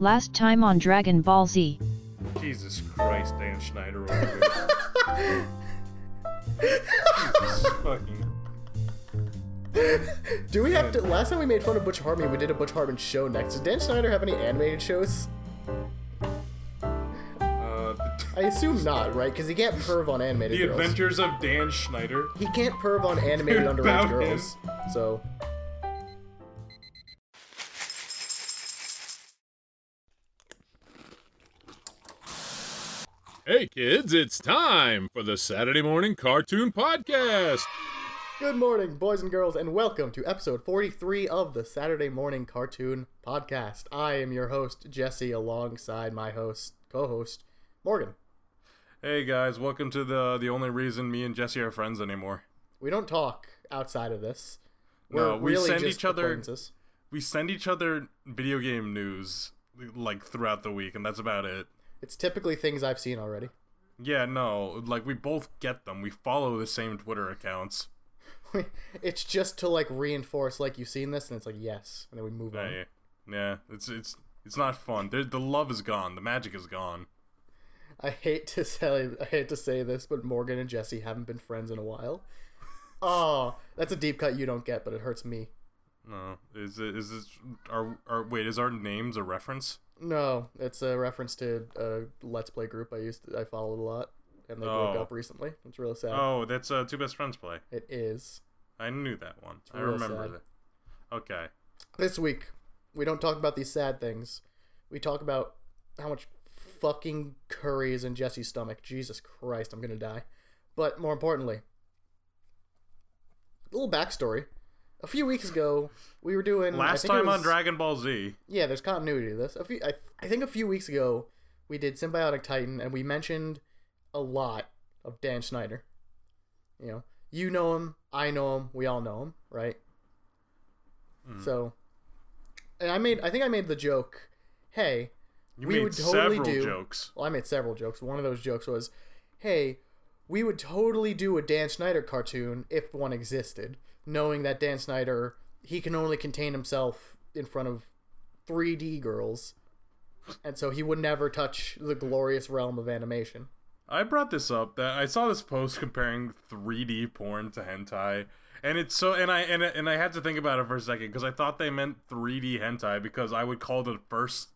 Last time on Dragon Ball Z. Jesus Christ, Dan Schneider over here. Jesus fucking. Do we have to? Last time we made fun of Butch Hartman, we did a Butch Hartman show next. Does Dan Schneider have any animated shows? Uh, I assume not, right? Because he can't perv on animated the girls. Adventures of Dan Schneider. He can't perv on animated About underage him. girls. So kids, it's time for the Saturday Morning Cartoon Podcast. Good morning, boys and girls, and welcome to episode 43 of the Saturday Morning Cartoon Podcast. I am your host, Jesse, alongside my host, co host, Morgan. Hey guys, welcome to the the only reason me and Jesse are friends anymore. We don't talk outside of this. No, we send just each other- We send each other video game news like throughout the week, and that's about it. It's typically things I've seen already. Yeah, no, like we both get them. We follow the same Twitter accounts. it's just to like reinforce, like, you've seen this, and it's like, yes. And then we move on. Yeah, yeah, it's it's it's not fun. The, the love is gone. The magic is gone. I hate to say I hate to say this, but Morgan and Jesse haven't been friends in a while. Oh, that's a deep cut you don't get, but it hurts me. No, is it is this our our wait? Is our names a reference? No, it's a reference to a Let's Play group I used to, I followed a lot, and they broke Oh. up recently. It's really sad. Oh, that's uh, two best friends play. It is. I knew that one. I remember sad. that. Okay. This week, we don't talk about these sad things. We talk about how much fucking curry is in Jesse's stomach. Jesus Christ, I'm gonna die. But more importantly, a little backstory. A few weeks ago, we were doing Last time on Dragon Ball Z. Yeah, there's continuity to this. A few, I, I think a few weeks ago, we did Symbiotic Titan, and we mentioned a lot of Dan Schneider. You know, you know him, I know him, we all know him, right? Hmm. So, and I made, I think I made the joke, hey, You We would totally several do- jokes. well, I made several jokes. One of those jokes was, hey, we would totally do a Dan Schneider cartoon if one existed, knowing that Dan Schneider, he can only contain himself in front of 3D girls, and so he would never touch the glorious realm of animation. I brought this up that I saw this post comparing 3D porn to hentai, and it's so and I and and I had to think about it for a second because I thought they meant 3D hentai because I would call the first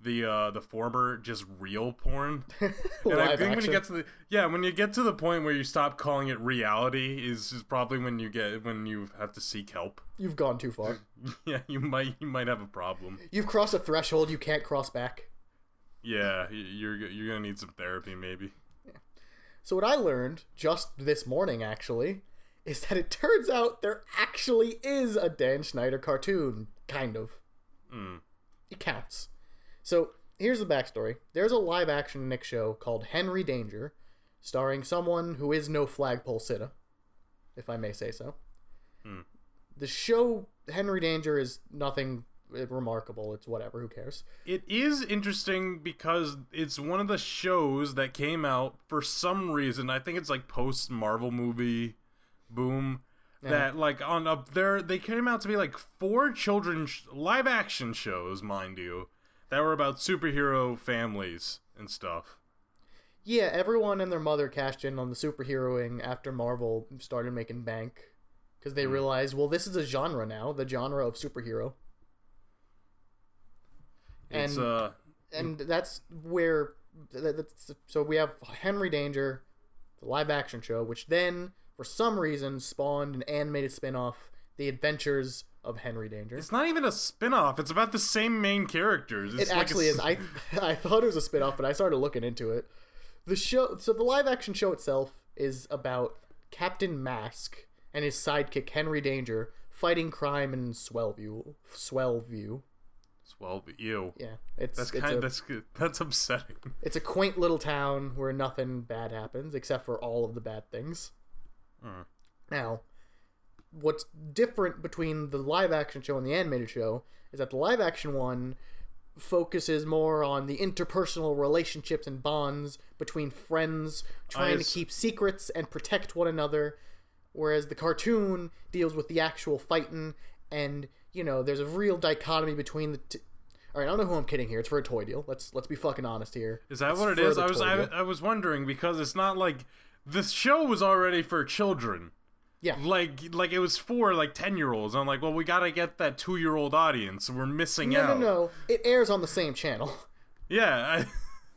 the uh the former just real porn. And I think when you get to the yeah, when you get to the point where you stop calling it reality is, is probably when you get when you have to seek help. You've gone too far. Yeah, you might you might have a problem. You've crossed a threshold you can't cross back. Yeah, you're you're gonna need some therapy maybe. Yeah. So what I learned just this morning actually is that it turns out there actually is a Dan Schneider cartoon, kind of. Mm. It counts. So here's the backstory. There's a live action Nick show called Henry Danger, starring someone who is no flagpole sitta, if I may say so. Hmm. The show Henry Danger is nothing remarkable. It's whatever. Who cares? It is interesting because it's one of the shows that came out for some reason. I think it's like post Marvel movie boom. That like on up there they came out to be like four children sh- live action shows, mind you, that were about superhero families and stuff. Yeah, everyone and their mother cashed in on the superheroing after Marvel started making bank because they realized, well, this is a genre now, the genre of superhero, It's And- uh and that's where that, that's so we have Henry Danger, the live action show, which then for some reason spawned an animated spin-off, The Adventures of Henry Danger. it's not even a spin-off. It's about the same main characters. It's It like a actually is. I thought it was a spin-off, but I started looking into it. The show so the live action show itself is about Captain Mask and his sidekick Henry Danger fighting crime in Swellview. Swellview. Swellview. Yeah. It's That's it's kind a, that's good. That's upsetting. it's a quaint little town where nothing bad happens except for all of the bad things. Hmm. Now, what's different between the live action show and the animated show is that the live action one focuses more on the interpersonal relationships and bonds between friends trying to keep secrets and protect one another whereas the cartoon deals with the actual fighting and you know there's a real dichotomy between the t- All right, I don't know who I'm kidding here. It's for a toy deal. Let's let's be fucking honest here. Is that It's what it is? the I was I. I was wondering because it's not like this show was already for children. Yeah. Like like it was for like ten year olds. I'm like, well, we gotta get that two year old audience. We're missing No, out. no, no. No. It airs on the same channel. Yeah,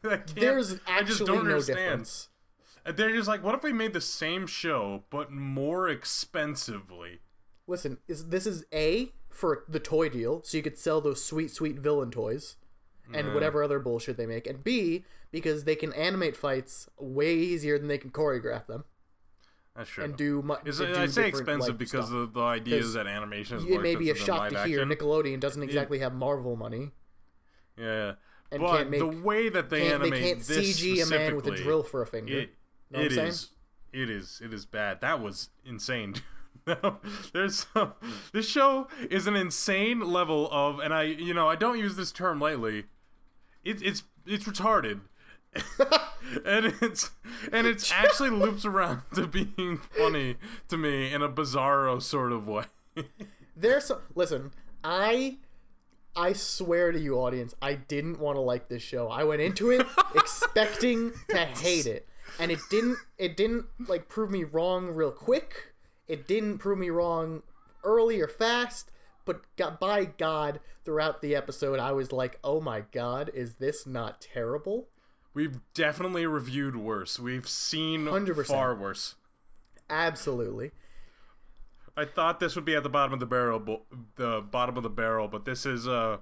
I, I There's I just don't no understand. difference. They're just like, what if we made the same show but more expensively? Listen, is this is A for the toy deal, so you could sell those sweet, sweet villain toys and whatever other bullshit they make, and B because they can animate fights way easier than they can choreograph them That's true. and do much. I say expensive because the, the, the idea is that animation is it may be a shock to hear action. Nickelodeon doesn't exactly have Marvel money. Yeah, And but can't make- the way that they Can't, they can't this CG a man with a drill for a finger. It, Know what it I'm saying? is. It is. It is bad. That was insane. No, There's some, this show is an insane level of, and I, you know, I don't use this term lightly. It, it's it's retarded, and it's and it's actually loops around to being funny to me in a bizarro sort of way. There's some, listen, I I swear to you audience, I didn't want to like this show. I went into it expecting to hate it. And it didn't it didn't like prove me wrong real quick. It didn't prove me wrong early or fast, but got by God throughout the episode I was like, "Oh my god, is this not terrible?" We've definitely reviewed worse. We've seen 100%. far worse. Absolutely. I thought this would be at the bottom of the barrel, bo- the bottom of the barrel, but this is uh,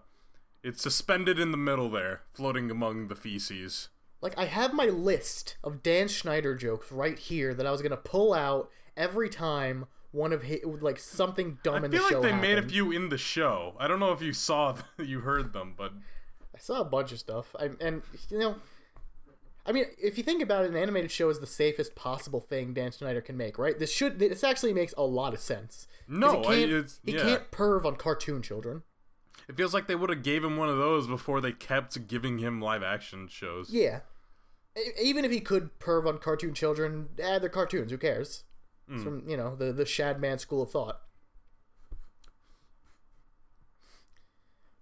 it's suspended in the middle there, floating among the feces. Like I have my list of Dan Schneider jokes right here that I was gonna pull out every time one of his like something dumb I in the feel like show they made a few in the show. I don't know if you saw, you heard them, but I saw a bunch of stuff. I, and you know, I mean, if you think about it, an animated show is the safest possible thing Dan Schneider can make, right? This should this actually makes a lot of sense. No, he can't, he yeah. can't perv on cartoon children. it feels like they would have gave him one of those before they kept giving him live action shows. Yeah, even if he could perv on cartoon children, eh, they're cartoons. Who cares? It's from you know the the Shadman school of thought.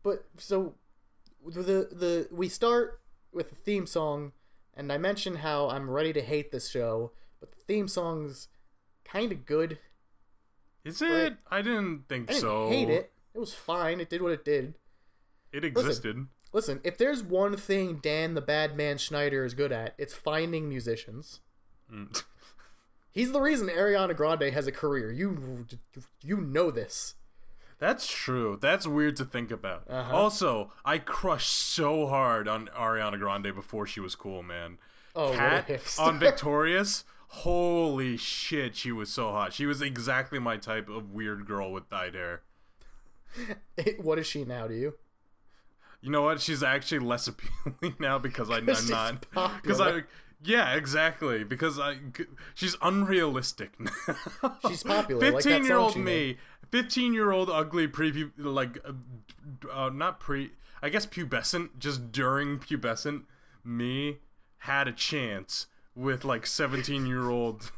But so the the we start with the theme song, and I mentioned how I'm ready to hate this show, but the theme song's kind of good. Is it? I didn't think I didn't so. hate it. It was fine. It did what it did. It existed. Listen, if there's one thing Dan the Bad Man Schneider is good at, it's finding musicians. Mm. He's the reason Ariana Grande has a career. You you know this. That's true. That's weird to think about. Uh-huh. Also, I crushed so hard on Ariana Grande before she was cool, man. Oh, Cat on Victorious. Holy shit, she was so hot. She was exactly my type of weird girl with dyed hair. What is she now? Do you? You know what? She's actually less appealing now because I, am not because I yeah, exactly. Because I, she's unrealistic now. She's popular. Fifteen-year-old me 15 year old ugly pre like uh, uh, not pre i guess pubescent just during pubescent me had a chance with like 17 year old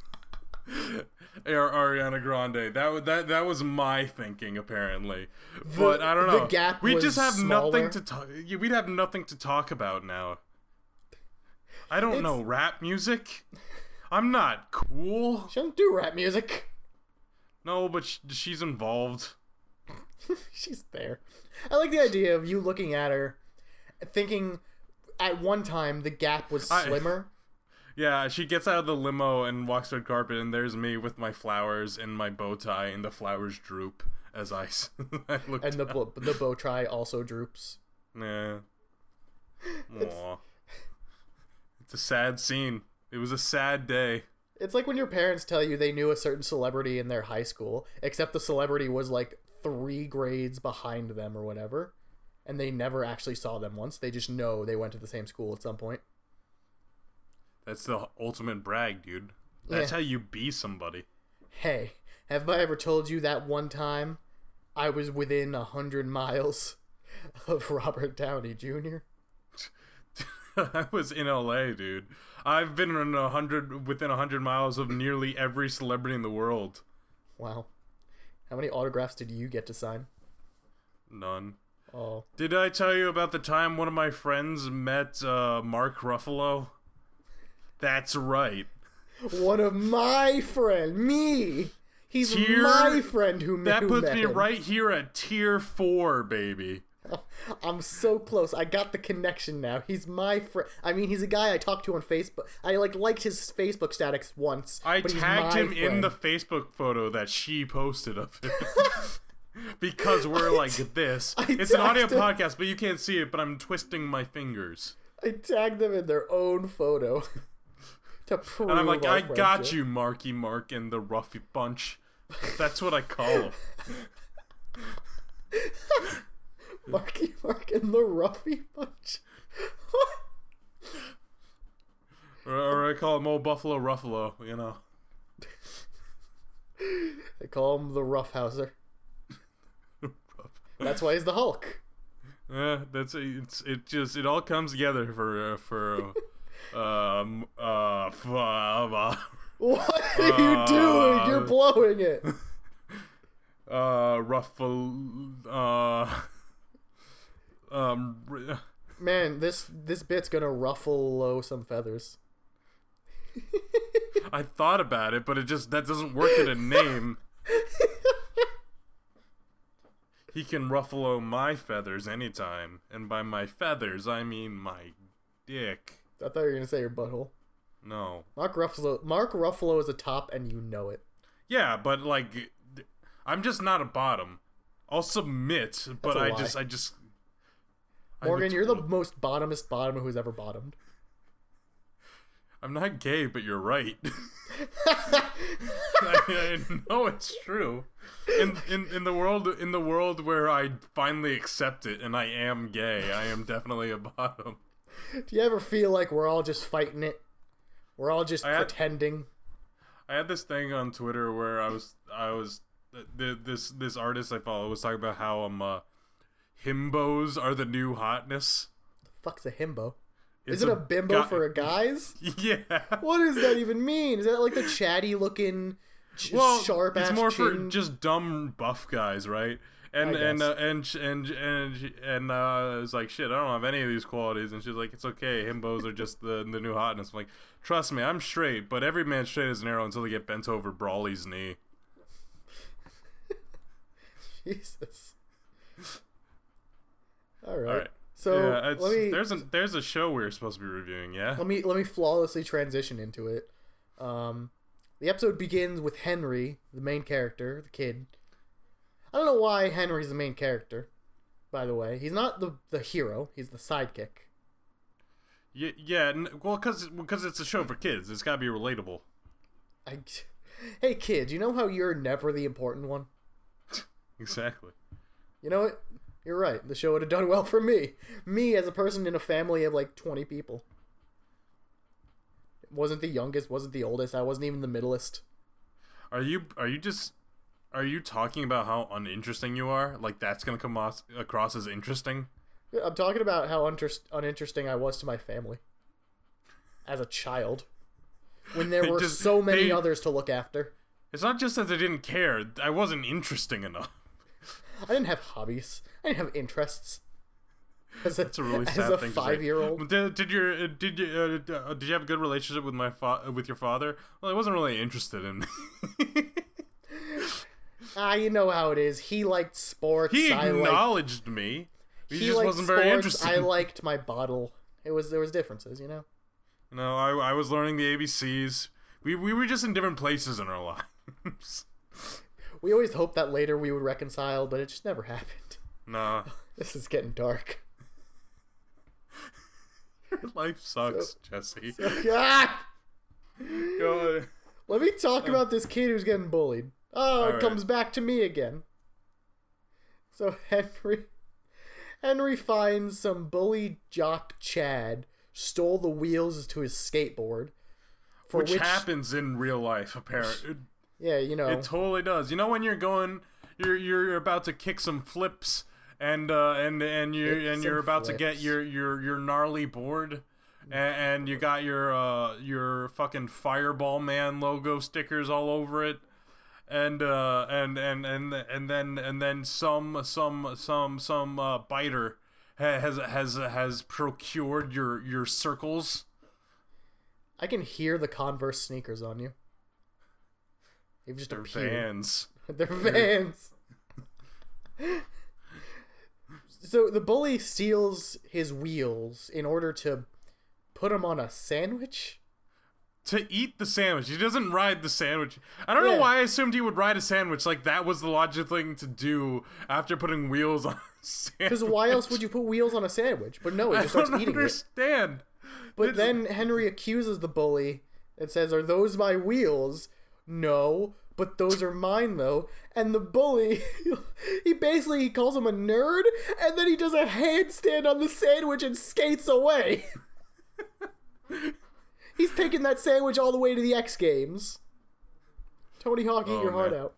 Ariana Grande. That that that was my thinking apparently, but the, I don't know. The gap we just have smaller. nothing to talk. We'd have nothing to talk about now. I don't it's... know rap music. I'm not cool. She don't do rap music. No, but sh- she's involved. She's there. I like the idea of you looking at her, thinking at one time the gap was I- slimmer. Yeah, she gets out of the limo and walks red carpet, and there's me with my flowers and my bow tie, and the flowers droop as I, s- I look. and the bo- the bow tie also droops. yeah. Aw. It's a sad scene. It was a sad day. It's like when your parents tell you they knew a certain celebrity in their high school, except the celebrity was like three grades behind them or whatever, and they never actually saw them once. They just know they went to the same school at some point. That's the ultimate brag, dude. That's Yeah. how you be somebody. Hey, have I ever told you that one time I was within a hundred miles of Robert Downey Jr.? I was in LA, dude. I've been in a hundred within a hundred miles of nearly every celebrity in the world. Wow. How many autographs did you get to sign? None. Oh, Did I tell you about the time one of my friends met uh, Mark Ruffalo? That's right. one of my friend, me. He's Tier- my friend who, made That who puts me him. right here at tier four, baby. I'm so close. I got the connection now. He's my friend. I mean, he's a guy I talked to on Facebook. I like liked his Facebook status once. I but he's tagged him in the Facebook photo that she posted of him. because we're like this. I it's an audio him. podcast, but you can't see it, but I'm twisting my fingers. I tagged them in their own photo to prove. And I'm like, I got you, Marky Mark and the Ruffy Bunch. That's what I call them. Marky Mark and the Ruffy Bunch. Or, I call him Old Buffalo Ruffalo, you know. they call him the Roughhouser. That's why he's the Hulk. Yeah, that's it's it. Just it all comes together for uh, for uh, um uh, f- uh, What are you doing? You're blowing it. uh ruffle uh um Man, this this bit's gonna ruffle low some feathers. I thought about it, but it just that doesn't work in a name. he can ruffalo my feathers anytime, and by my feathers I mean my dick. I thought you were gonna say your butthole. No. Mark Ruffalo. Mark Ruffalo is a top, and you know it. Yeah, but like, I'm just not a bottom. I'll submit, but I lie. just, I just. Morgan, you're the most bottomest bottom who's ever bottomed. I'm not gay, but you're right. I, I know it's true. In, in in the world in the world where I finally accept it and I am gay, I am definitely a bottom. Do you ever feel like we're all just fighting it? We're all just I had- pretending. I had this thing on Twitter where I was I was th- this this artist I follow was talking about how um uh, himbos are the new hotness. The fuck's a himbo? It's Is it a bimbo guy- for a guys? Yeah. What does that even mean? Is that like the chatty looking, ch- well, sharp it's more chin? for just dumb buff guys, right? And and uh, and and and and uh, it's like shit. I don't have any of these qualities, and she's like, it's okay. Himbos are just the the new hotness. I'm like, trust me, I'm straight, but every man straight as an arrow until they get bent over Brawley's knee. Jesus. All right. All right. So yeah, let me there's a there's a show we are supposed to be reviewing. Yeah. let me let me flawlessly transition into it. Um, the episode begins with Henry, the main character, the kid. I don't know why Henry's the main character. By the way, he's not the the hero. He's the sidekick. Yeah, yeah. Well, because because it's a show for kids, it's got to be relatable. I, hey kid, you know how you're never the important one? Exactly. You know what? You're right. The show would have done well for me. Me as a person in a family of like 20 people. Wasn't the youngest, wasn't the oldest. I wasn't even the middleest. Are you are you just are you talking about how uninteresting you are? Like that's gonna come os- across as interesting? I'm talking about how uninterest- uninteresting I was to my family as a child. When there were just- so many they- others to look after. It's not just that they didn't care. I wasn't interesting enough. I didn't have hobbies. I didn't have interests. As a, That's a really sad a thing. to say. five-year-old. Did, did your did you uh, uh, did you have a good relationship with my fa- with your father? Well, I wasn't really interested in. Ah, you know how it is. He liked sports. he I liked acknowledged me. He, he just wasn't very interested. I liked my bottle. It was there was differences, you know. No, I, I was learning the ABCs. We we were just in different places in our lives. We always hoped that later we would reconcile, but it just never happened. nah, This is getting dark. life sucks, Jesse. ah! Go- Let me talk about this kid who's getting bullied. Oh, it Alright. comes back to me again. So Henry Henry finds some bully jock Chad stole the wheels to his skateboard. For which, happens in real life, apparently. Yeah, you know. It totally does. You know when you're going, you're you're about to kick some flips, and uh, and and you Kick and you're about to get your your your gnarly board, and, and you got your uh your fucking Fireball Man logo stickers all over it, and uh, and and and and then and then some some some some uh, biter has has has procured your your circles. I can hear the Converse sneakers on you. They've just Their appeared. fans. They're vans. so the bully steals his wheels in order to put him on a sandwich. to eat the sandwich. He doesn't ride the sandwich. I don't know why I assumed he would ride a sandwich. Like that was the logical thing to do after putting wheels on a sandwich. Because why else would you put wheels on a sandwich? But no, he just starts eating it. understand. But then Henry accuses the bully and says, Are those my wheels? No, but those are mine though. And the bully, he basically he calls him a nerd, and then he does a handstand on the sandwich and skates away. He's taking that sandwich all the way to the X Games. Tony Hawk, eat Oh, your heart out.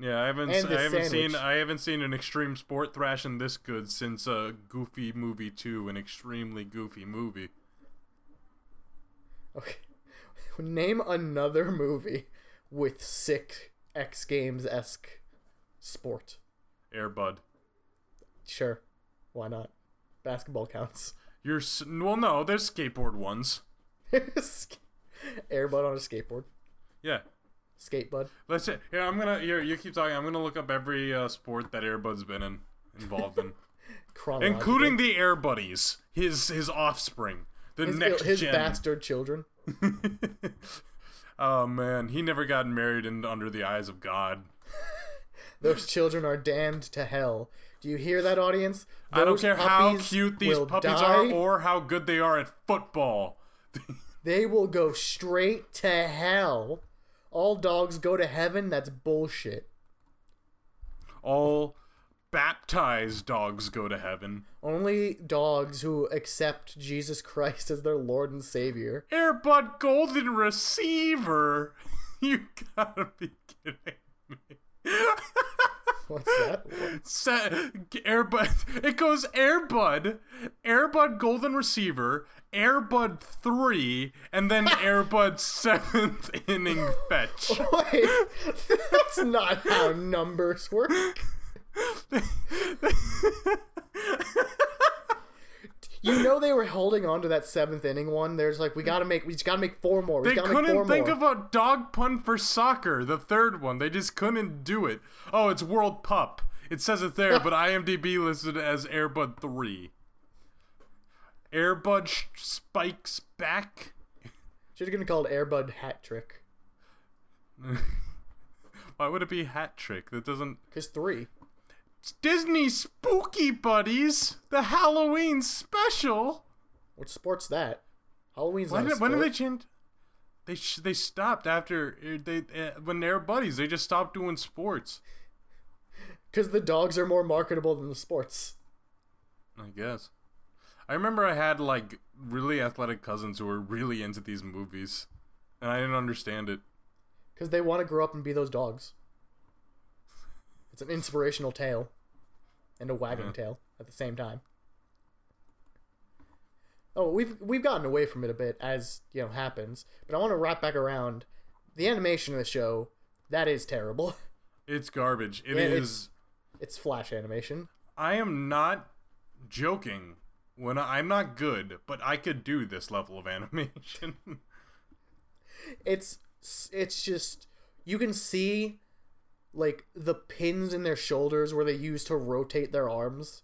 Yeah, I haven't. I haven't sandwich. seen. I haven't seen an extreme sport thrashing this good since uh, Goofy Movie Two, an extremely goofy movie. Okay. Name another movie with sick X Games esque sport. Airbud. Sure. Why not? Basketball counts. You're s- well, no, there's skateboard ones. Airbud on a skateboard. Yeah. Skate bud. Let's say, yeah, I'm gonna. Here, you keep talking. I'm gonna look up every uh, sport that Airbud's been in, involved in, including the Air Buddies, his his offspring, the his, next his gen. bastard children. oh man, he never got married and under the eyes of God. Those children are damned to hell. Do you hear that, audience? I don't care how cute these puppies die. are or how good they are at football. They will go straight to hell. All dogs go to heaven. That's bullshit. All baptized dogs go to heaven. Only dogs who accept Jesus Christ as their Lord and Savior. Airbud Golden Receiver. You gotta be kidding me. What's that? Sa- Airbud. It goes Airbud, Airbud Golden Receiver, Airbud 3, and then Airbud 7th Inning Fetch. Wait, that's not how numbers work. You know they were holding on to that seventh inning one. There's like we gotta make we just gotta make four more. We They just gotta make four couldn't think more. of a dog pun for soccer, the third one. They just couldn't do it. Oh, it's World Pup. It says it there, but IMDb listed it as Airbud 3. Airbud sh- spikes back. Should have been called Airbud Hat Trick. Why would it be hat trick? That doesn't. Cause three. It's Disney Spooky Buddies, the Halloween special. What sport's that? Halloween's When not a did, when did they change? They sh- they stopped after uh, they uh, when they're buddies. They just stopped doing sports. Because the dogs are more marketable than the sports. I guess. I remember I had like really athletic cousins who were really into these movies, and I didn't understand it. Because they want to grow up and be those dogs. It's an inspirational tale. And a wagging mm-hmm. Yeah. tail at the same time. Oh, we've we've gotten away from it a bit as, you know, happens. But I want to wrap back around. The animation of the show, that is terrible. It's garbage. It Yeah, is. it's- It's flash animation. I am not joking when I, I'm not good, but I could do this level of animation. it's it's just you can see like the pins in their shoulders where they use to rotate their arms.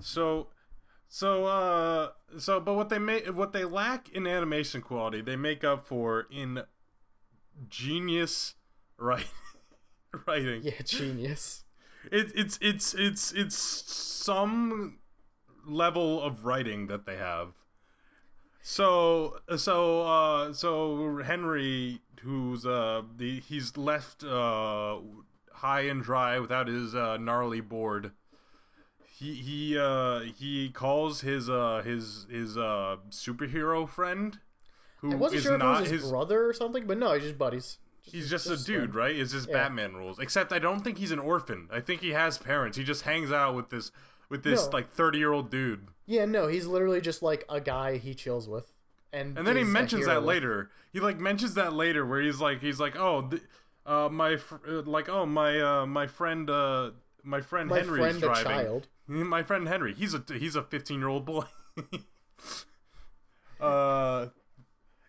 So, so, uh, so, but what they make, what they lack in animation quality, they make up for in genius writing. writing. Yeah, genius. It, it's, it's, it's, it's some level of writing that they have. So, so, uh, so Henry, who's uh, the he's left uh high and dry without his uh, gnarly board he he uh he calls his uh his his uh superhero friend who I wasn't is sure if it was his, his brother or something, but no, he's just buddies. he's just, a just dude them. right it's his Yeah. batman rules except i don't think he's an orphan i think he has parents he just hangs out with this with this No. like 30 year old dude Yeah, no, he's literally just like a guy he chills with, and and then he mentions that later he like mentions that later where he's like he's like oh th- uh, my fr- uh, like oh my uh, my friend uh, my friend My Henry's friend, a driving. child. My friend Henry, he's a he's a 15 year old boy. uh,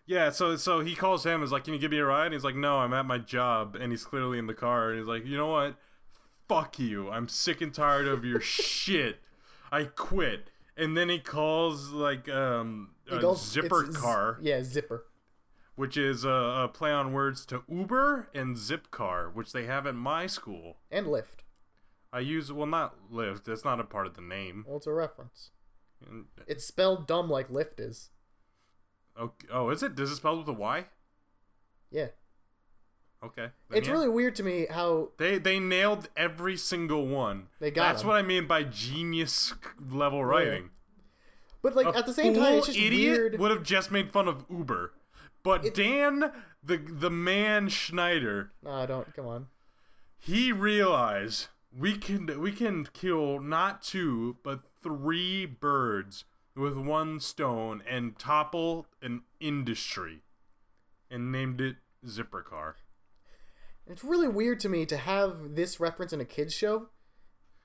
yeah. So so he calls him. Is like, can you give me a ride? And he's like, no, I'm at my job. And he's clearly in the car. And he's like, you know what? Fuck you. I'm sick and tired of your shit. I quit. And then he calls like um He a goes- zipper it's z- car, Yeah, zipper. which is a, a play on words to Uber and Zip car, which they have at my school. And lift. I use well not Lyft. That's not a part of the name. Well, it's a reference. And- It's spelled dumb like lift is. Okay. Oh, is it? Does it spell with a Y? Yeah. Okay. then It's yeah. really weird to me how they they nailed every single one. They got That's 'em. what I mean by genius level writing. But like A at the same time, it's just idiot weird. would have just made fun of Uber, but Dan, the the man Schneider, Nah, don't come on. he realized we can we can kill not two but three birds with one stone and topple an industry, and named it Zipper Car. It's really weird to me to have this reference in a kids show.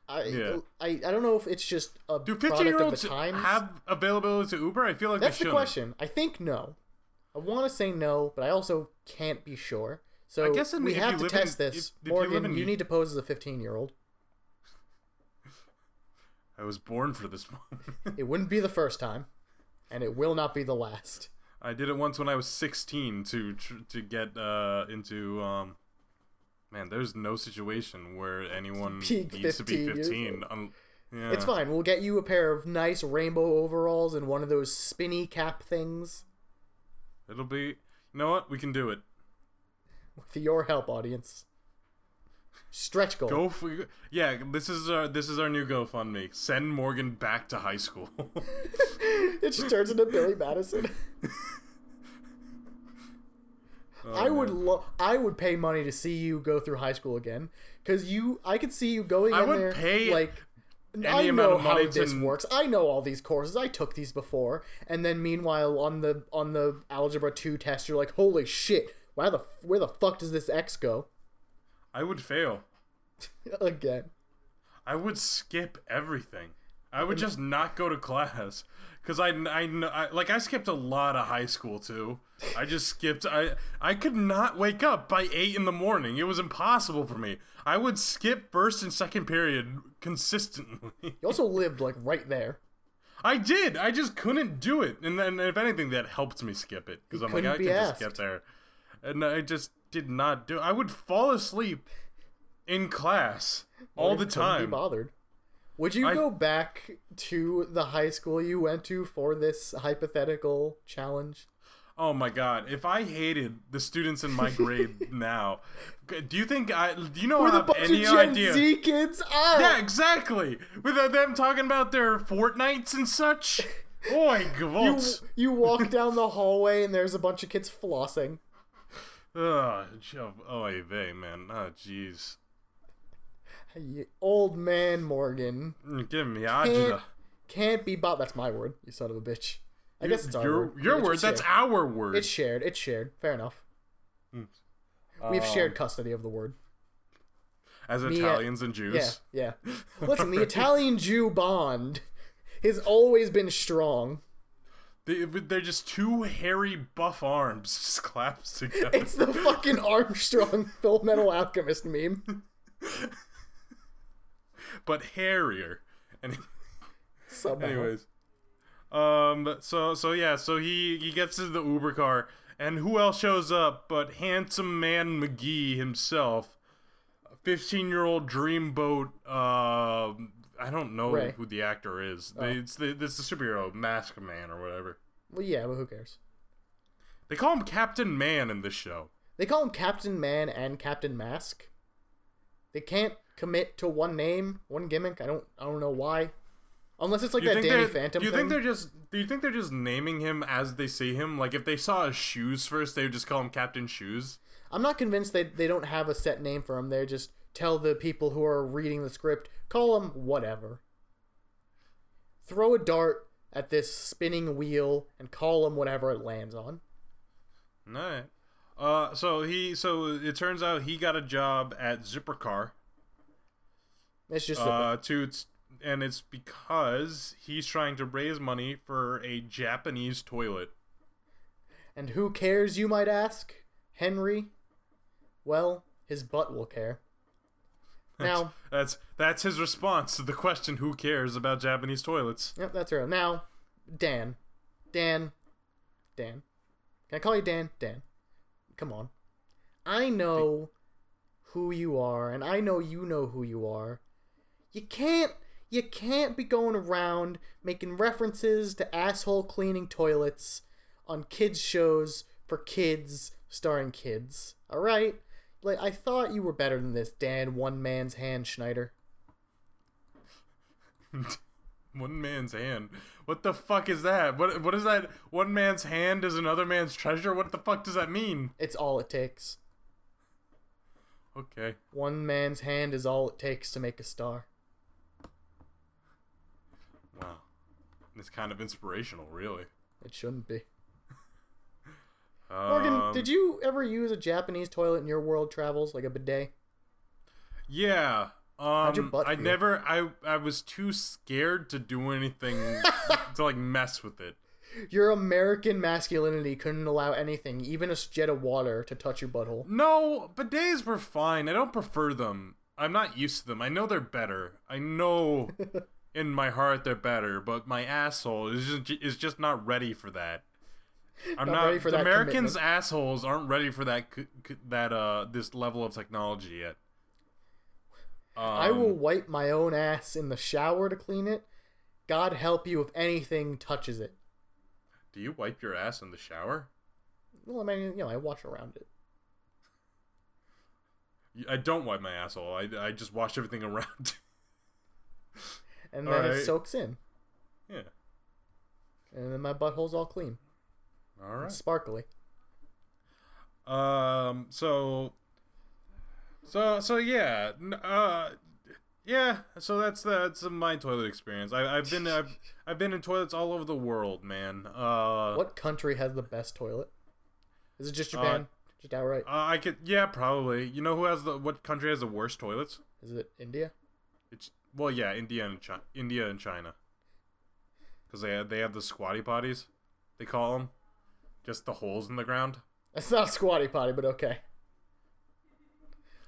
I, Yeah. I I don't know if it's just a Do 15 product year of olds the times. have availability to Uber? I feel like That's the question. I think no. I want to say no, but I also can't be sure. So I guess in- we have to live in- test this. if- if you Morgan, live in- you need to pose as a 15 year old. I was born for this moment. It wouldn't be the first time, and it will not be the last. I did it once when I was 16 to to get uh, into um. Man, there's no situation where anyone Peak needs to be 15 15. Um, yeah. It's fine. We'll get you a pair of nice rainbow overalls and one of those spinny cap things. It'll be. You know what? We can do it. With your help, audience. Stretch goal. Go for yeah. This is our this is our new GoFundMe. Send Morgan back to high school. It just turns into Billy Madison. I oh, would lo- I would pay money to see you go through high school again because you I could see you going I in would there pay like any I amount know of how money this works. I know all these courses. I took these before. And then meanwhile on the on the algebra 2 test you're like, "Holy shit. Why the where the fuck does this x go?" I would fail. again. I would skip everything. I would just not go to class because I, I, I like I skipped a lot of high school too. I just skipped. I I could not wake up by eight in the morning. It was impossible for me. I would skip first and second period consistently. You also lived like right there. I did. I just couldn't do it. And then if anything, that helped me skip it because I'm like I be can just asked. get there, and I just did not do. I would fall asleep in class all the Couldn't Be time. bothered. Would you I- go back to the high school you went to for this hypothetical challenge? Oh my god! If I hated the students in my grade now, do you think I? Do you know With I have any idea? Z kids? Ah! Yeah, exactly. With uh, them talking about their Fortnites and such. Boy, You, you walk down the hallway and there's a bunch of kids flossing. Ugh, oy vey, man. Oh, jeez. You old man Morgan Mm, Give me can't, can't be bought. That's my word, you son of a bitch. I guess it's our your word. your It's word. That's our word. It's shared. It's shared. Fair enough. We've Um, shared custody of the word. as me, uh, Italians and Jews. Yeah, yeah. Listen, the Italian Jew bond has always been strong. They, they're just two hairy buff arms just claps together. It's the fucking Armstrong Full Metal Alchemist meme. But hairier. And Somehow. anyways, um, so so yeah, so he he gets into the Uber car, and who else shows up but handsome man McGee himself, fifteen year old dreamboat. Uh, I don't know Ray. who the actor is. Oh. It's the it's the superhero Mask Man or whatever. Well, yeah, but who cares? They call him Captain Man in this show. They call him Captain Man and Captain Mask. They can't commit to one name, one gimmick. I don't, I don't know why. Unless it's like you that Danny Phantom Do you thing. think they're just? Do you think they're just naming him as they see him? Like if they saw his shoes first, they would just call him Captain Shoes. I'm not convinced they they don't have a set name for him. They just tell the people who are reading the script, call him whatever. Throw a dart at this spinning wheel and call him whatever it lands on. Alright. Uh, so he so it turns out he got a job at Zippercar. It's just Uh, to and it's because he's trying to raise money for a Japanese toilet. and who cares, you might ask? Henry? Well, his butt will care. Now, That's that's his response to the question who cares about Japanese toilets. yep, that's right. Now, Dan. Dan. Dan. Can I call you Dan? Dan. Come on. I know who you are, and I know you know who you are. You can't you can't be going around making references to asshole cleaning toilets on kids shows for kids starring kids. All right? Like I thought you were better than this, Dan one man's hand Schneider. One man's hand. What the fuck is that? What what is that? One man's hand is another man's treasure. What the fuck does that mean? It's all it takes. Okay. One man's hand is all it takes to make a star. Wow. It's kind of inspirational, really. It shouldn't be. Morgan, Um, did you ever use a Japanese toilet in your world travels, like a bidet? Yeah. Um, your butt I feel? never. I I was too scared to do anything to like mess with it. Your American masculinity couldn't allow anything, even a jet of water, to touch your butthole. No, bidets were fine. I don't prefer them. I'm not used to them. I know they're better. I know in my heart they're better, but my asshole is just is just not ready for that. I'm Not not. ready for the that Americans' commitment. assholes aren't ready for that that uh this level of technology yet. Um, I will wipe my own ass in the shower to clean it. God help you if anything touches it. Do you wipe your ass in the shower? Well, I mean, you know, I wash around it. I don't wipe my asshole. I, I just wash everything around. And then it soaks in. yeah. And then my butthole's all clean. All right. Sparkly. Um. So. So so yeah. Uh. Yeah. So that's that's my toilet experience. I, I've been I've I've been in toilets all over the world, man. Uh. What country has the best toilet? Is it just Japan? just outright? Uh, I could yeah probably. You know who has the what country has the worst toilets? Is it India? It's well yeah India and China. India and China. Because they have, they have the squatty potties, they call them, just the holes in the ground. That's not a squatty potty, but okay.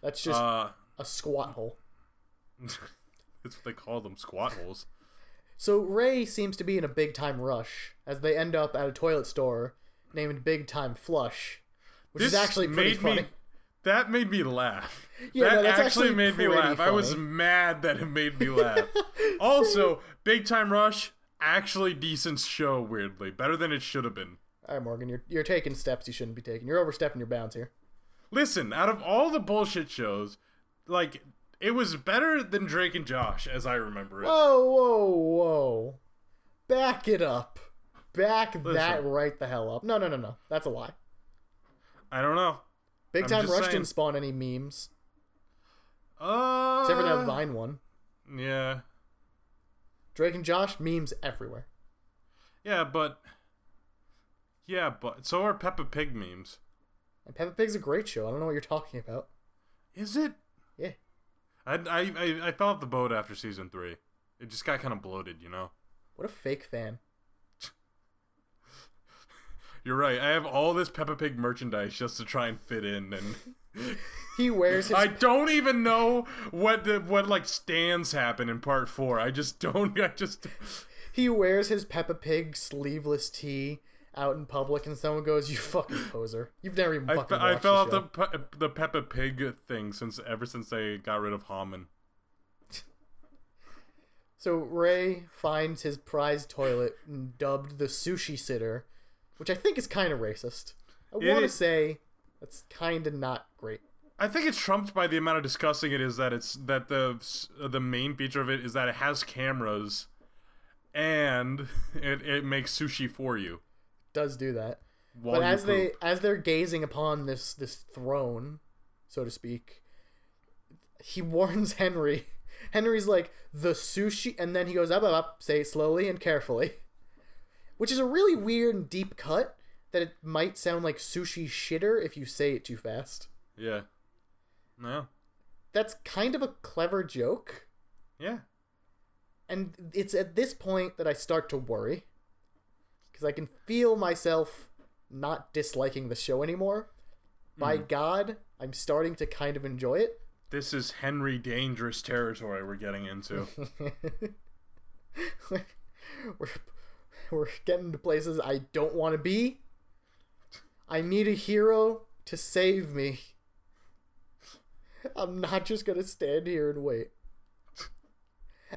That's just uh, a squat hole. that's what they call them, squat holes. So Ray seems to be in a big time rush as they end up at a toilet store named Big Time Flush, which is actually pretty made funny. Me, that made me laugh. Yeah, that no, actually, actually made me laugh. I was mad that it made me laugh. also, Big Time Rush, actually decent show. Weirdly, better than it should have been. All right, Morgan, you're you're taking steps you shouldn't be taking. You're overstepping your bounds here. Listen, out of all the bullshit shows, like it was better than Drake and Josh, as I remember it. Whoa, whoa, whoa! Back it up. Back that right the hell up. No, no, no, no. That's a lie. I don't know. Big I'm Time Rush saying. didn't spawn any memes Uh, except for that Vine one. Yeah, Drake and Josh memes everywhere. yeah, but yeah, but so are Peppa Pig memes. And Peppa Pig's a great show. I don't know what you're talking about. Is it? Yeah. I, I, I, I fell off the boat after season three. It just got kind of bloated, you know? What a fake fan. You're right. I have all this Peppa Pig merchandise just to try and fit in, and He wears his I don't even know what the what like stands happen in part four. I just don't. I just he wears his Peppa Pig sleeveless tee out in public, and someone goes, "You fucking poser! You've never even I, fucking fe- I fell the off show." the Pe- the Peppa Pig thing since ever since they got rid of Haman. So Ray finds his prized toilet and dubbed the sushi sitter, which I think is kind of racist. I want to say that's kind of not great. I think it's trumped by the amount of discussing it is that it's that the the main feature of it is that it has cameras, and it, it makes sushi for you. Does do that. While but as they as they're gazing upon this this throne, so to speak, he warns Henry. Henry's like the sushi, and then he goes up, up, up, say slowly and carefully, which is a really weird and deep cut that it might sound like sushi shitter if you say it too fast. Yeah. No. That's kind of a clever joke. Yeah. And it's at this point that I start to worry. Because I can feel myself not disliking the show anymore. By hmm. God, I'm starting to kind of enjoy it. This is Henry dangerous territory we're getting into. we're, we're getting to places I don't want to be. I need a hero to save me. I'm not just gonna stand here and wait.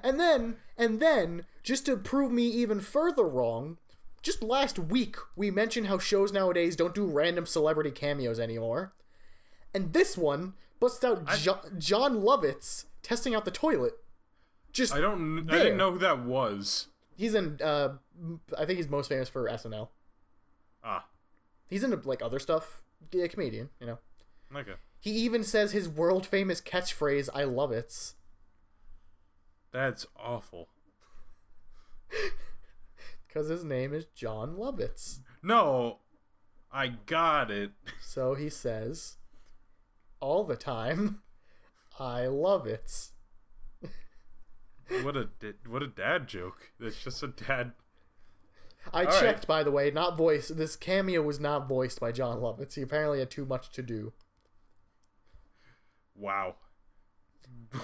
And then, and then, just to prove me even further wrong, just last week we mentioned how shows nowadays don't do random celebrity cameos anymore. And this one busts out jo- Jon Lovitz testing out the toilet. Just I don't. I didn't know who that was. He's in uh I think he's most famous for SNL. Ah. He's into like other stuff. Yeah, comedian, you know. Okay. He even says his world famous catchphrase, I love it. That's awful. Because his name is Jon Lovitz. No. I got it. So he says all the time, I love it. What a what a dad joke. It's just a dad. I All right. checked, by the way, not voice. This cameo was not voiced by Jon Lovitz. He apparently had too much to do. Wow.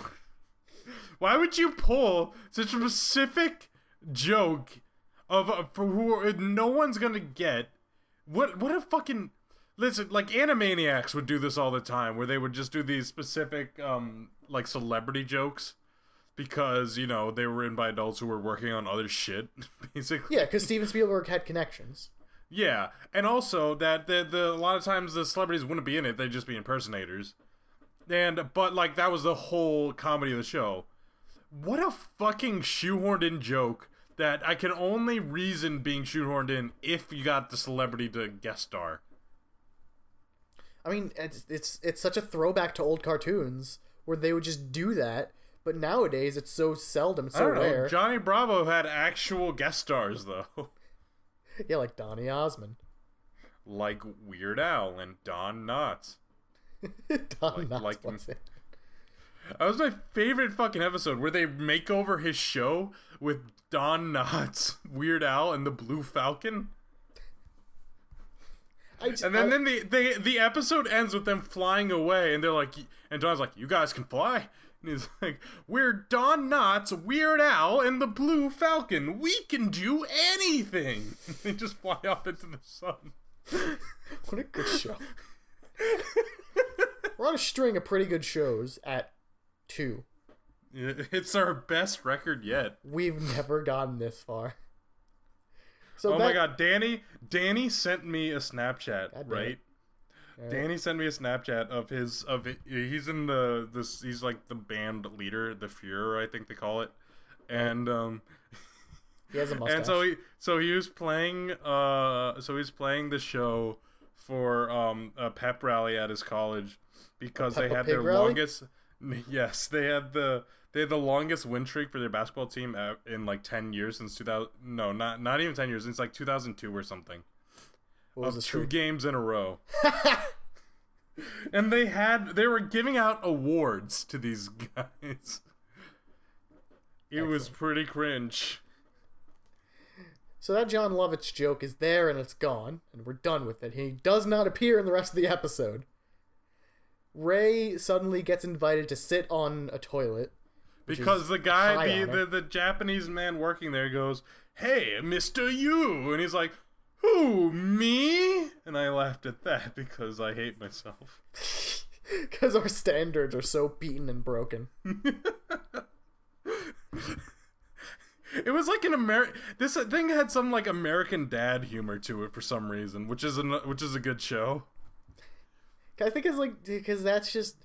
Why would you pull such a specific joke of uh, for who no one's gonna get? What what a fucking listen like Animaniacs would do this all the time, where they would just do these specific um like celebrity jokes because you know they were written by adults who were working on other shit, basically. Yeah, because Steven Spielberg had connections. Yeah, and also that the, the a lot of times the celebrities wouldn't be in it; they'd just be impersonators. And but like that was the whole comedy of the show. What a fucking shoehorned in joke that I can only reason being shoehorned in if you got the celebrity to guest star. I mean, it's it's it's such a throwback to old cartoons where they would just do that. But nowadays, it's so seldom, it's I so don't know. Johnny Bravo had actual guest stars though, yeah, like Donny Osmond, like Weird Al and Don Knotts. Don Like- Knotts like-. That was my favorite fucking episode where they make over his show with Don Knotts, Weird Al, and the Blue Falcon. I j- And then, I- then the, the the episode ends with them flying away, and they're like, and Don's like, "You guys can fly." And he's like, "We're Don Knotts, Weird Al, and the Blue Falcon. We can do anything." they just fly off into the sun. What a good show. We're on a string of pretty good shows at two. It's our best record yet. We've never gotten this far. So Oh that, my god, Danny! Danny sent me a Snapchat, right? Danny sent me a Snapchat of his of it. He's in the this. He's like the band leader, the Fuhrer, I think they call it, and um. He has a mustache. and so he so he was playing uh so he's playing the show for um a pep rally at his college because they had their rally? longest yes they had the they had the longest win streak for their basketball team in like 10 years since 2000 no not not even 10 years since like 2002 or something what was of two games in a row and they had they were giving out awards to these guys it was pretty cringe So that Jon Lovitz joke is there and it's gone, and we're done with it. He does not appear in the rest of the episode. Ray suddenly gets invited to sit on a toilet. Because the guy, the, the the Japanese man working there goes, "Hey, Mister You," and he's like, "Who me?" And I laughed at that because I hate myself. Because our standards are so beaten and broken. It was like an American. This thing had some like American Dad humor to it for some reason, which is an which is a good show. I think it's like because that's just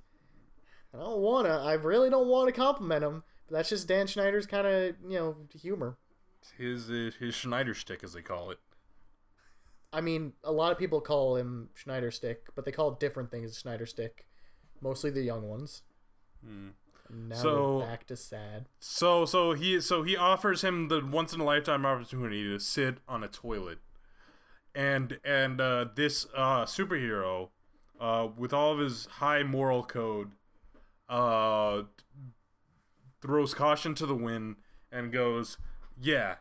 I don't wanna. I really don't want to compliment him, but that's just Dan Schneider's kind of you know humor. His uh, his Schneider stick, as they call it. I mean, a lot of people call him Schneider Stick, but they call different things Schneider Stick. Mostly the young ones. And now So- we're back to sad. So so he so he offers him the once in a lifetime opportunity to sit on a toilet. and and uh, this uh, superhero, uh, with all of his high moral code, uh, throws caution to the wind and goes, "Yeah,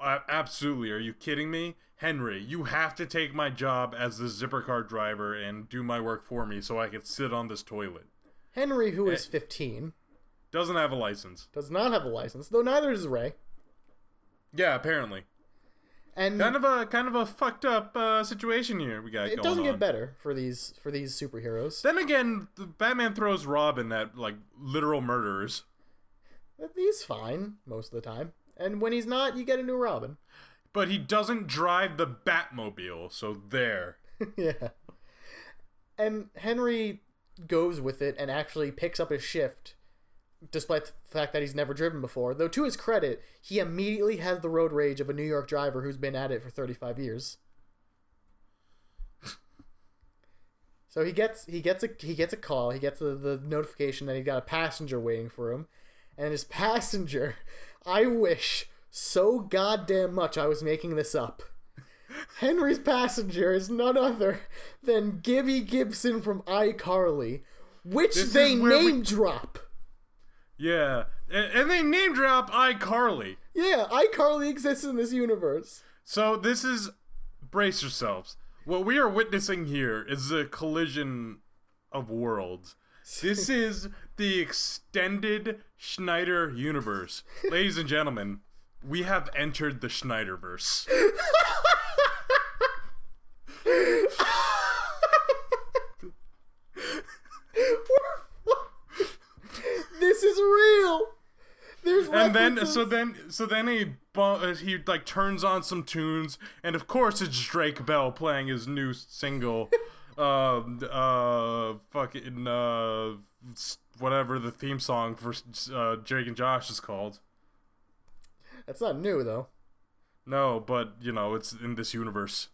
a- absolutely. Are you kidding me, Henry? You have to take my job as the zipper car driver and do my work for me, so I can sit on this toilet." Henry, who Eh. is 15, Doesn't have a license. does not have a license, though neither does Ray. Yeah, apparently. And Kind of a kind of a fucked up uh, situation here we got it going doesn't on. get better for these for these superheroes. Then again, the Batman throws Robin at like literal murderers. He's fine most of the time, and when he's not, you get a new Robin. But he doesn't drive the Batmobile, so there. yeah. And Henry goes with it and actually picks up his shift, despite the fact that he's never driven before. Though, to his credit, he immediately has the road rage of a New York driver who's been at it for 35 years. So he gets he gets a he gets a call. He gets the, the notification that he got a passenger waiting for him, and his passenger, I wish so goddamn much I was making this up. Henry's passenger is none other than Gibby Gibson from iCarly, which This they where we- name drop. Yeah, and, and they name drop iCarly. Yeah, iCarly exists in this universe. So this is brace yourselves. What we are witnessing here is a collision of worlds. This is the extended Schneider universe. Ladies and gentlemen, we have entered the Schneiderverse. this is real. There's and then so then so then he bu- uh, he like turns on some tunes and of course it's Drake Bell playing his new single uh uh fucking uh whatever the theme song for uh Drake and Josh is called That's not new though. no but you know it's in this universe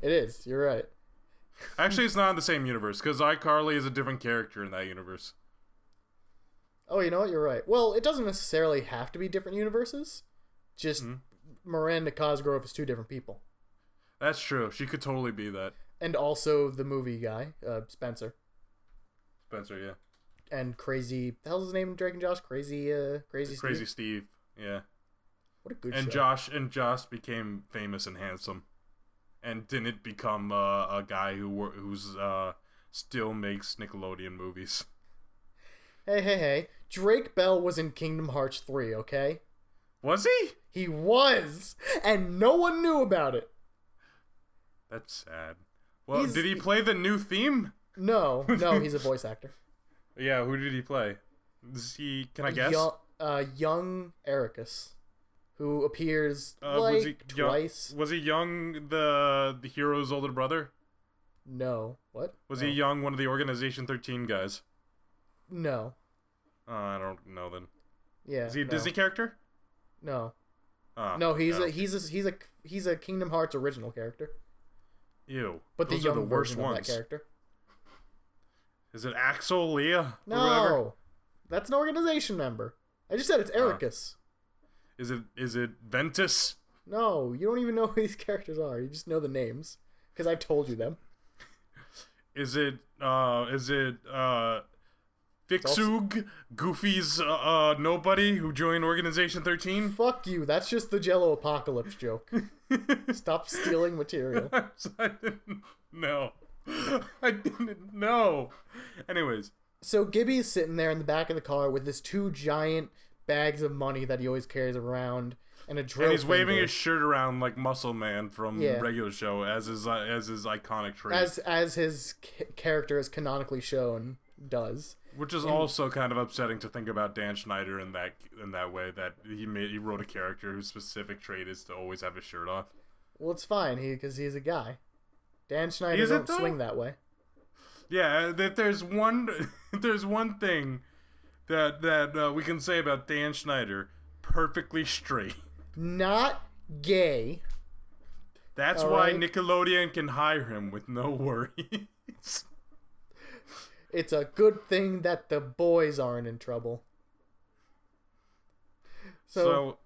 It is. You're right. actually it's not in the same universe because iCarly is a different character in that universe Oh, you know what? You're right. Well, it doesn't necessarily have to be different universes. Just Mm-hmm. Miranda Cosgrove is two different people, that's true she could totally be that and also the movie guy, uh, Spencer, Spencer yeah and Crazy. The hell's his name? Drake and Josh. Crazy. Uh, Crazy. crazy Steve? Steve yeah What a good and show. Josh and Josh became famous and handsome, and didn't become uh, a guy who wor- who's uh, still makes Nickelodeon movies. Hey, hey, hey! Drake Bell was in Kingdom Hearts 3. Okay, Was he? he was, and no one knew about it. That's sad. Well, He's- did he play the new theme? No, no, he's a voice actor. Yeah, who did he play? Is he? Can I guess? Young, uh, young Eraqus, who appears Uh, like was he young- twice. was he young? The the hero's older brother? No, what? Was Oh. he young? One of the Organization Thirteen guys? No. Oh, I don't know then. Yeah. Is he a no. Disney character? No. Oh, No, he's no. a he's a he's a he's a Kingdom Hearts original character, Ew. but Those the are young the worst version ones. of that character. Is it Axel Lea? No, that's an organization member. I just said it's Eraqus. Is it is it Ventus? No, you don't even know who these characters are. You just know the names because I've told you them. Is it uh is it uh Fixug, Goofy's uh, uh nobody who joined Organization 13? Fuck you. That's just the Jelloapocalypse joke. Stop stealing material. I didn't know. I didn't know. Anyways, So Gibby is sitting there in the back of the car with his two giant bags of money that he always carries around and a drill. and he's waving his shirt around like Muscle Man from Yeah. regular show as his uh, as his iconic trait, as as his ca- character is canonically shown does. Which is also kind of upsetting to think about Dan Schneider in that in that way that he made he wrote a character whose specific trait is to always have his shirt off. Well, it's fine he because he's a guy. Dan Schneider Is it, don't though? swing that way. Yeah, that there's one there's one thing that that uh, we can say about Dan Schneider, perfectly straight. Not gay. That's All why right. Nickelodeon can hire him with no worries. It's a good thing that the boys aren't in trouble. So, so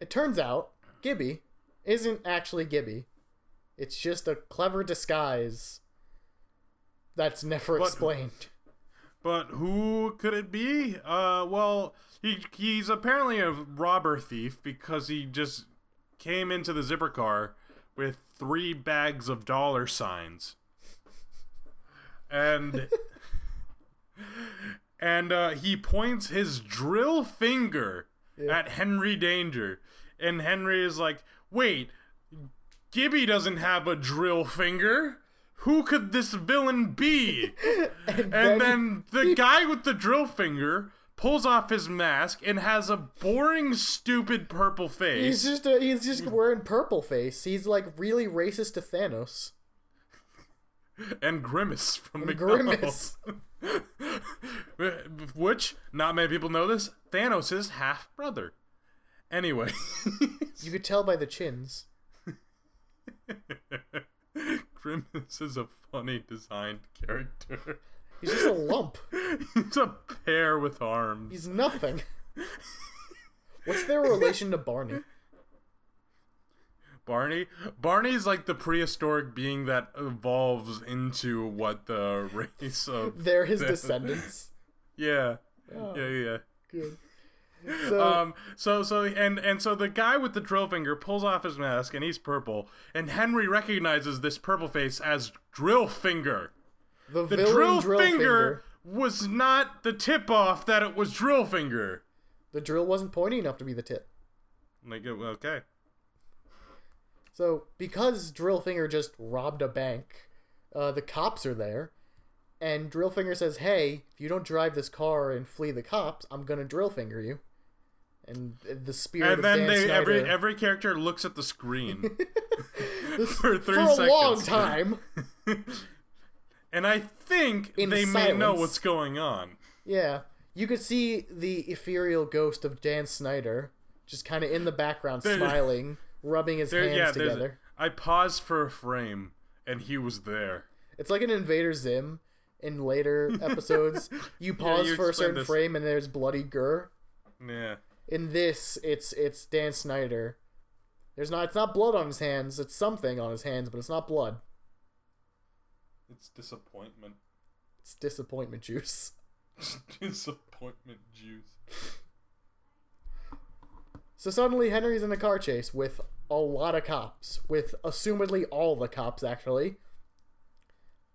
it turns out Gibby isn't actually Gibby. It's just a clever disguise that's never But- explained. But who could it be? Uh, well, he he's apparently a robber thief because he just came into the zipper car with three bags of dollar signs, and and uh, he points his drill finger at Henry Danger, and Henry is like, "Wait, Gibby doesn't have a drill finger." Who could this villain be? And, And then the guy with the drill finger pulls off his mask and has a boring, stupid purple face. he's just a, he's just wearing purple face. He's like really racist to Thanos. and Grimace from And McDonald's. Which, not many people know this, Thanos' half brother. Anyway. You could tell by the chins. Grimace is a funny designed character. He's just a lump. He's a pear with arms. He's nothing. What's their relation to Barney? Barney. Barney's like the prehistoric being that evolves into what the race of. They're his the- descendants. Yeah. Oh, Yeah, yeah. good. So Um. So so and and so the guy with the drill finger pulls off his mask and he's purple and Henry recognizes this purple face as Drill Finger. the, The drill, drill, finger, finger. was not the tip off that it was Drill Finger. The drill wasn't pointy enough to be the tip. Like okay. So because Drillfinger just robbed a bank, uh, the cops are there, and Drillfinger says, "Hey, if you don't drive this car and flee the cops, I'm gonna Drillfinger you." And the spirit And then they every Snyder- every character looks at the screen for three for a seconds. long time. And I think In they may know what's going on. Yeah, you could see the ethereal ghost of Dan Snyder just kind of in the background, smiling, rubbing his There, hands yeah, together. I paused for a frame, and he was there. It's like an Invader Zim in later episodes. You pause you for a certain this. frame and there's bloody GIR. Yeah. In this, it's it's Dan Snyder. There's not it's not blood on his hands. It's something on his hands, but it's not blood. It's disappointment. It's disappointment juice. disappointment juice. So suddenly Henry's in a car chase with a lot of cops, with assumedly all the cops actually.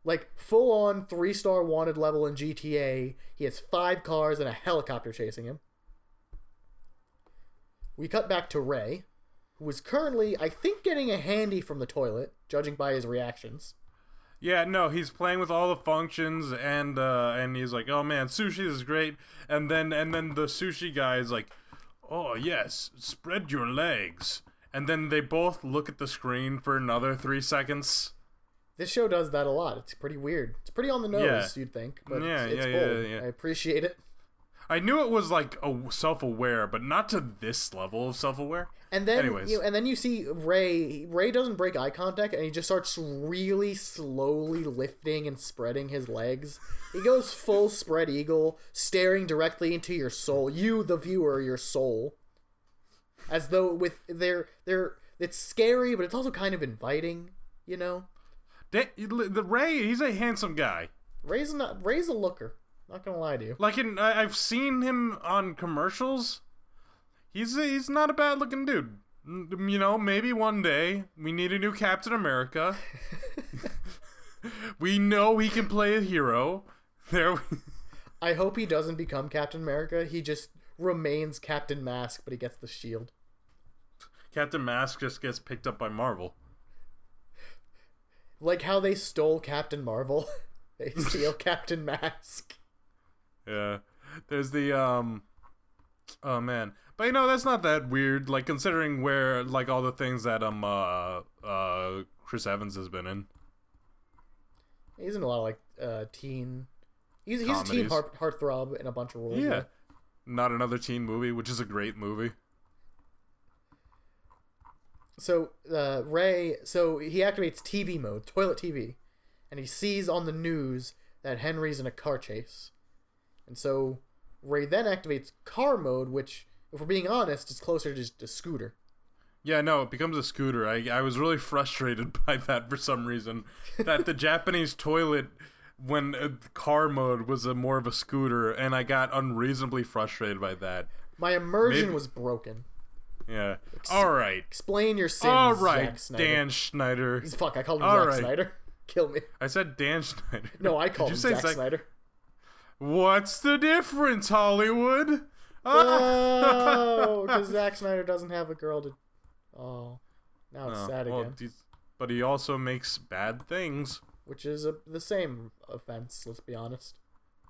Like full on three star wanted level in GTA. He has five cars and a helicopter chasing him. We cut back to Ray, who is currently, I think, getting a handy from the toilet, judging by his reactions. Yeah, no, he's playing with all the functions and uh and he's like, "Oh man, sushi is great." And then and then the sushi guy is like, "Oh, yes, spread your legs." And then they both look at the screen for another 3 seconds. This show does that a lot. It's pretty weird. It's pretty on the nose, Yeah. you'd think, but Yeah, it's, it's yeah, yeah, bold. yeah. I appreciate it. I knew it was like a self-aware, but not to this level of self-aware. And then, Anyways. you and then you see Ray. Ray doesn't break eye contact, and he just starts really slowly lifting and spreading his legs. He goes full spread eagle, staring directly into your soul. You, the viewer, your soul, as though with their their. It's scary, but it's also kind of inviting. You know, Da- the Ray, he's a handsome guy. Ray's not Ray's a looker. Not gonna lie to you. Like in, I- I've seen him on commercials. He's a, he's not a bad looking dude. You know, maybe one day we need a new Captain America. we know he can play a hero. There, we, I hope he doesn't become Captain America. He just remains Captain Mask, but he gets the shield. Captain Mask just gets picked up by Marvel. Like how they stole Captain Marvel. they steal Captain Mask. Yeah, there's the um, oh man, but you know that's not that weird. Like considering where like all the things that um uh uh Chris Evans has been in. He's in a lot of like uh teen. He's he's a teen heart heartthrob in a bunch of roles. Yeah. though. Not another teen movie, which is a great movie. So uh, Ray, so he activates TV mode, toilet TV, and he sees on the news that Henry's in a car chase, and so Ray then activates car mode, which, if we're being honest, is closer to just a scooter. Yeah, no, it becomes a scooter. I I was really frustrated by that for some reason. That the Japanese toilet when uh, car mode was a more of a scooter, and I got unreasonably frustrated by that. My immersion Maybe- was broken. Yeah. All right. Explain your sins, All Zack Snyder. Dan Schneider. Fuck, I called him All Zack right. Snyder. Kill me. I said Dan Schneider. No, I Did called you him say Zack Zack- Snyder. What's the difference, Hollywood? Oh, because Zack Snyder doesn't have a girl to. Oh, now it's Oh, sad well, again. but he also makes bad things. Which is a, the same offense. Let's be honest.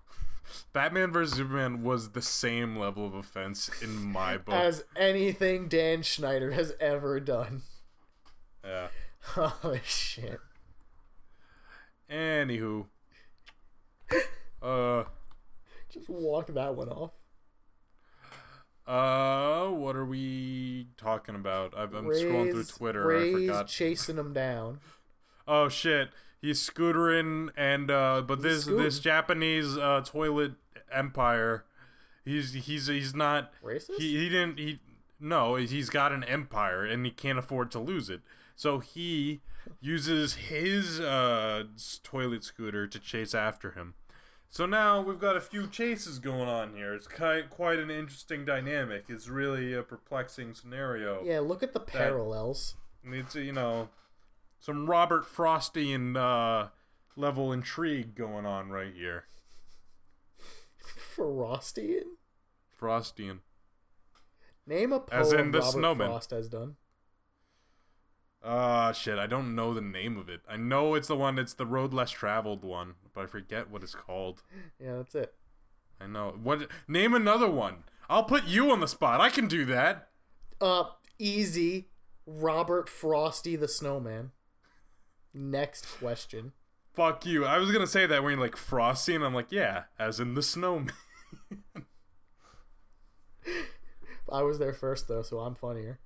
Batman vs Superman was the same level of offense in my book. As anything Dan Schneider has ever done. yeah. Holy shit. Anywho. Uh. Just walk that one off. Uh. What are we talking about? I've, I'm scrolling through Twitter. Ray's I forgot. chasing him down. Oh shit. He's scootering and uh but this scooting. this Japanese uh toilet empire he's he's he's not Racist? he he didn't he no, he's got an empire and he can't afford to lose it. So he uses his uh toilet scooter to chase after him. So now we've got a few chases going on here. It's quite quite an interesting dynamic. It's really a perplexing scenario. Yeah, look at the parallels. It's you know some Robert Frostian uh, level intrigue going on right here. Frostian? Frostian. Name a poem As in the Robert snowman. Frost has done. Ah, shit. I don't know the name of it. I know it's the one. It's the road less traveled one, but I forget what it's called. Yeah, that's it. I know what. Name another one. I'll put you on the spot. I can do that. Uh, easy. Robert Frosty the Snowman. Next question. Fuck you. I was gonna say that when you're like Frosty, and I'm like, yeah, as in the snowman. I was there first though, so I'm funnier.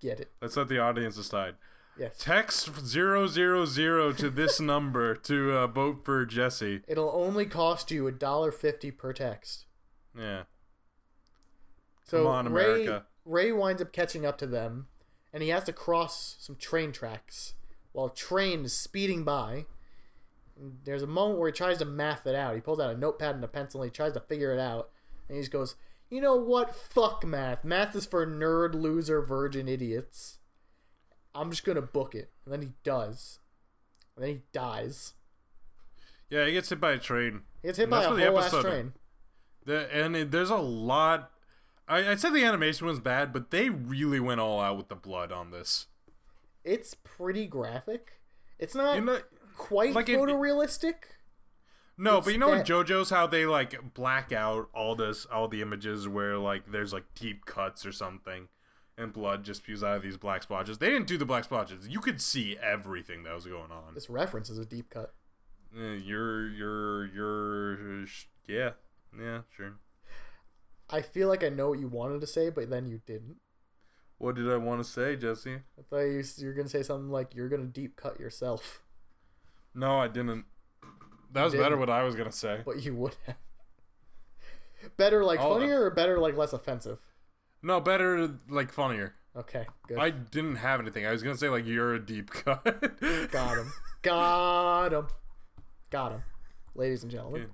Get it? Let's let the audience decide. Yes. Text zero zero zero to this number to uh, vote for Jesse. It'll only cost you a dollar fifty per text. Yeah. So Come on, Ray, America. Ray winds up catching up to them, and he has to cross some train tracks while a train is speeding by. And there's a moment where he tries to math it out. He pulls out a notepad and a pencil and he tries to figure it out. And he just goes, You know what? Fuck math. Math is for nerd, loser, virgin idiots. I'm just gonna book it. And then he does. And then he dies. Yeah, he gets hit by a train. He gets hit And by a what the whole ass train. The, and it, there's a lot. I, I'd say the animation was bad, but they really went all out with the blood on this. It's pretty graphic. It's not You know, quite like it- photorealistic. No, It's but you know in JoJo's how they like black out all this, all the images where like there's like deep cuts or something, and blood just spews out of these black splotches. They didn't do the black splotches. You could see everything that was going on. This reference is a deep cut. Eh, You're, you're, you're, yeah, yeah, sure. I feel like I know what you wanted to say, but then you didn't. What did I want to say, Jesse? I thought you, you were gonna say something like you're gonna deep cut yourself, No, I didn't. That was better what I was gonna say. but you would have. Better like I'll- funnier or better like less offensive? No, better like funnier. Okay, good. I didn't have anything. I was gonna say like you're a deep cut. Got him. Got him. Got him. Ladies and gentlemen.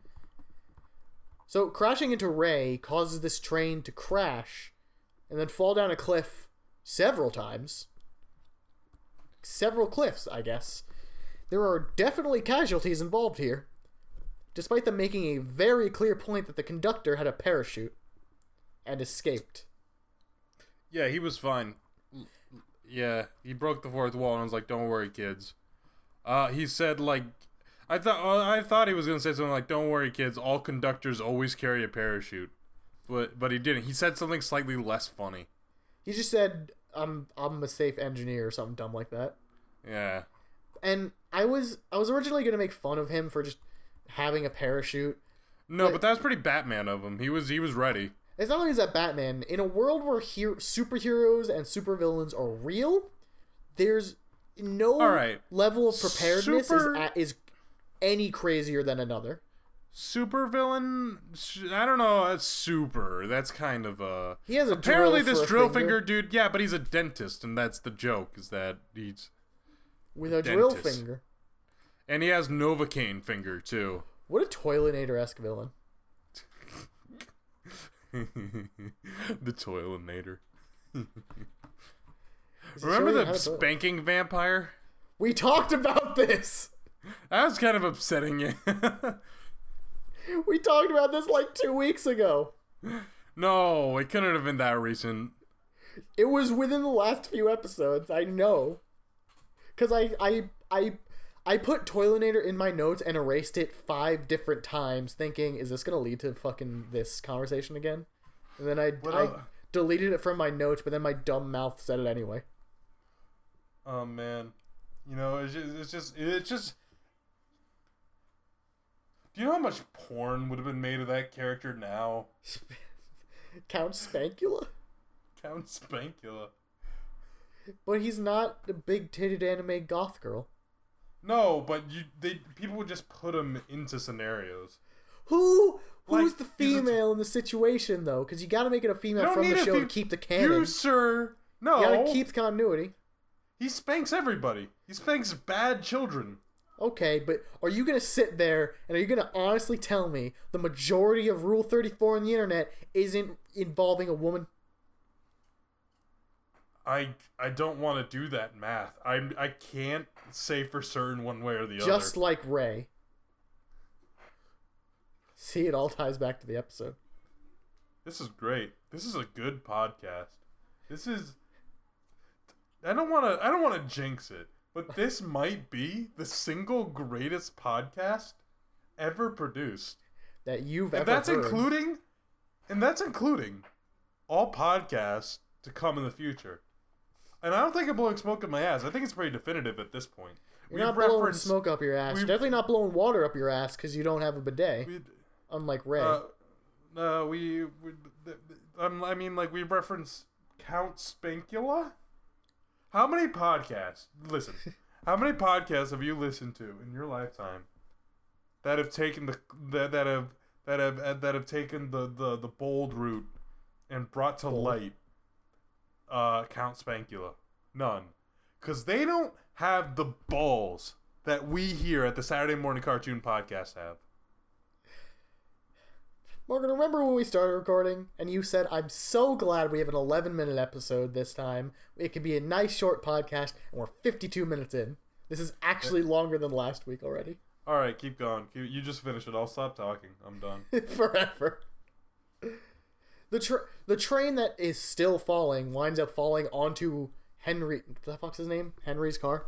So crashing into Ray causes this train to crash and then fall down a cliff several times. Several cliffs, I guess. There are definitely casualties involved here, despite them making a very clear point that the conductor had a parachute and escaped. Yeah, he was fine. Yeah, he broke the fourth wall and was like, "Don't worry, kids." Uh, he said like, I thought uh, I thought he was gonna say something like, "Don't worry, kids. All conductors always carry a parachute," but but he didn't. He said something slightly less funny. He just said, "I'm I'm a safe engineer" or something dumb like that. Yeah, And I was I was originally gonna make fun of him for just having a parachute. no, But- but that was pretty Batman of him. He was he was ready. It's not only is that Batman in a world where her- superheroes and supervillains are real. There's no All right. level of preparedness Super- is, a is any crazier than another. super villain. I don't know. That's super. That's kind of a. He has a Apparently, drill this a drill finger. finger dude. Yeah, but he's a dentist, and that's the joke. Is that he's with a drill dentist. finger. And he has novocaine finger too. What a toilinator esque villain. the toilinator. Remember the how to toilet? spanking vampire? We talked about this. That was kind of upsetting. you. We talked about this like two weeks ago. no, it couldn't have been that recent. It was within the last few episodes. I know, because I I I I put Toilinator in my notes and erased it five different times, thinking, "Is this gonna lead to fucking this conversation again?" And then I What I el- deleted it from my notes, but then my dumb mouth said it anyway. Oh man, you know it's just it's just it's just. Do you know how much porn would have been made of that character now? Count Spankula, Count Spankula. but he's not a big titted anime goth girl. No, but you they people would just put him into scenarios. Who who's Like, the female in the situation though? Because you got to make it a female from the show to keep the canon. You sir, no. You gotta keep the continuity. He spanks everybody. He spanks bad children. Okay, but are you gonna sit there and are you gonna honestly tell me the majority of Rule 34 on the internet isn't involving a woman? I I don't want to do that math. I I can't say for certain one way or the other. Just like Ray. See, it all ties back to the episode. This is great. This is a good podcast. This is. I don't want to. I don't want to jinx it, but this might be the single greatest podcast ever produced, That you've and ever that's heard. including, and that's including, all podcasts to come in the future. And I don't think I'm blowing smoke up my ass. I think it's pretty definitive at this point. You're not blowing smoke up your ass. we've- You're definitely not blowing water up your ass because you don't have a bidet, we- unlike Ray. Uh, uh, we, we um, I mean, like we reference Count Spankula. How many podcasts? Listen, how many podcasts have you listened to in your lifetime that have taken the that, that have that have that have taken the, the the bold route and brought to Bold. light uh, Count Spankula? None, because they don't have the balls that we here at the Saturday Morning Cartoon Podcast have. Morgan, remember when we started recording and you said, I'm so glad we have an 11 minute episode this time. It could be a nice short podcast, and we're 52 minutes in. This is actually longer than last week already. All right, keep going. You just finish it. I'll stop talking. I'm done. Forever. The, tra- the train that is still falling winds up falling onto Henry. The fuck's his name? Henry's car?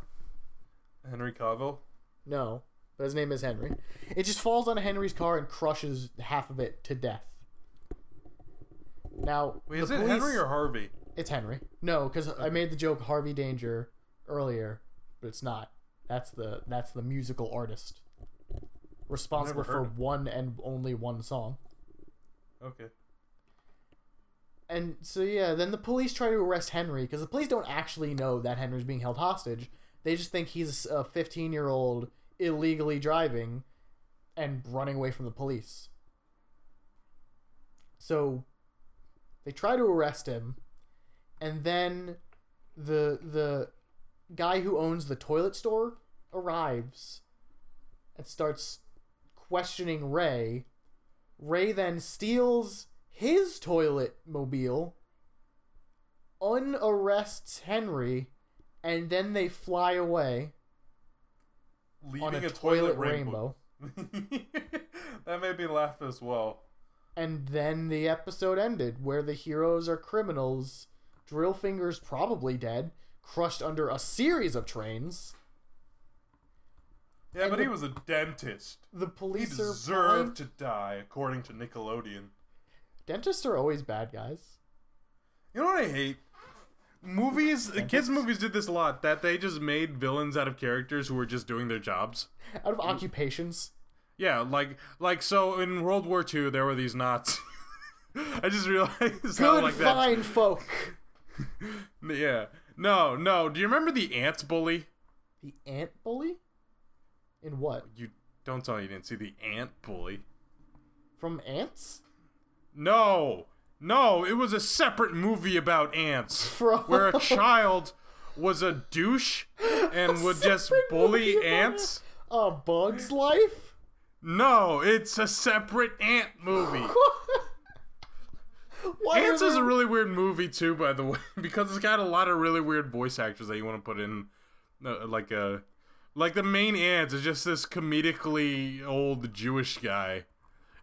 Henry Cavill. No, but his name is Henry. It just falls on Henry's car and crushes half of it to death. Now, Wait, is it police- Henry or Harvey? It's Henry. No, because I made the joke Harvey Danger earlier, but it's not. That's the that's the musical artist responsible for one and only one song. Okay. And so yeah, then the police try to arrest Henry because the police don't actually know that Henry's being held hostage. They just think he's a 15 year old illegally driving and running away from the police. So they try to arrest him, and then the the guy who owns the toilet store arrives and starts questioning Ray. Ray then steals his toilet mobile, unarrests Henry, and then they fly away Leaving on a, a, toilet, rainbow. rainbow. that made me laugh as well. And then the episode ended where the heroes are criminals. Drillfinger's probably dead, crushed under a series of trains. Yeah, And but the- he was a dentist. The He police are deserved fine. to die, according to Nickelodeon. Dentists are always bad guys. You know what I hate? Movies, kids' movies did this a lot. That they just made villains out of characters who were just doing their jobs. Out of occupations, Yeah, like like so in World War II there were these Nazis. I just realized good like that. fine folk. Yeah. No, no. Do you remember the ants bully? The ant bully? In what? You don't tell me you didn't see the ant bully. From Antz? No, no, it was a separate movie about ants From- where a child was a douche and would just bully ants. A Bug's Life? No, it's a separate ant movie. Antz is a really weird movie too, by the way, because it's got a lot of really weird voice actors that you want to put in, uh, like a, like the main ants is just this comedically old Jewish guy,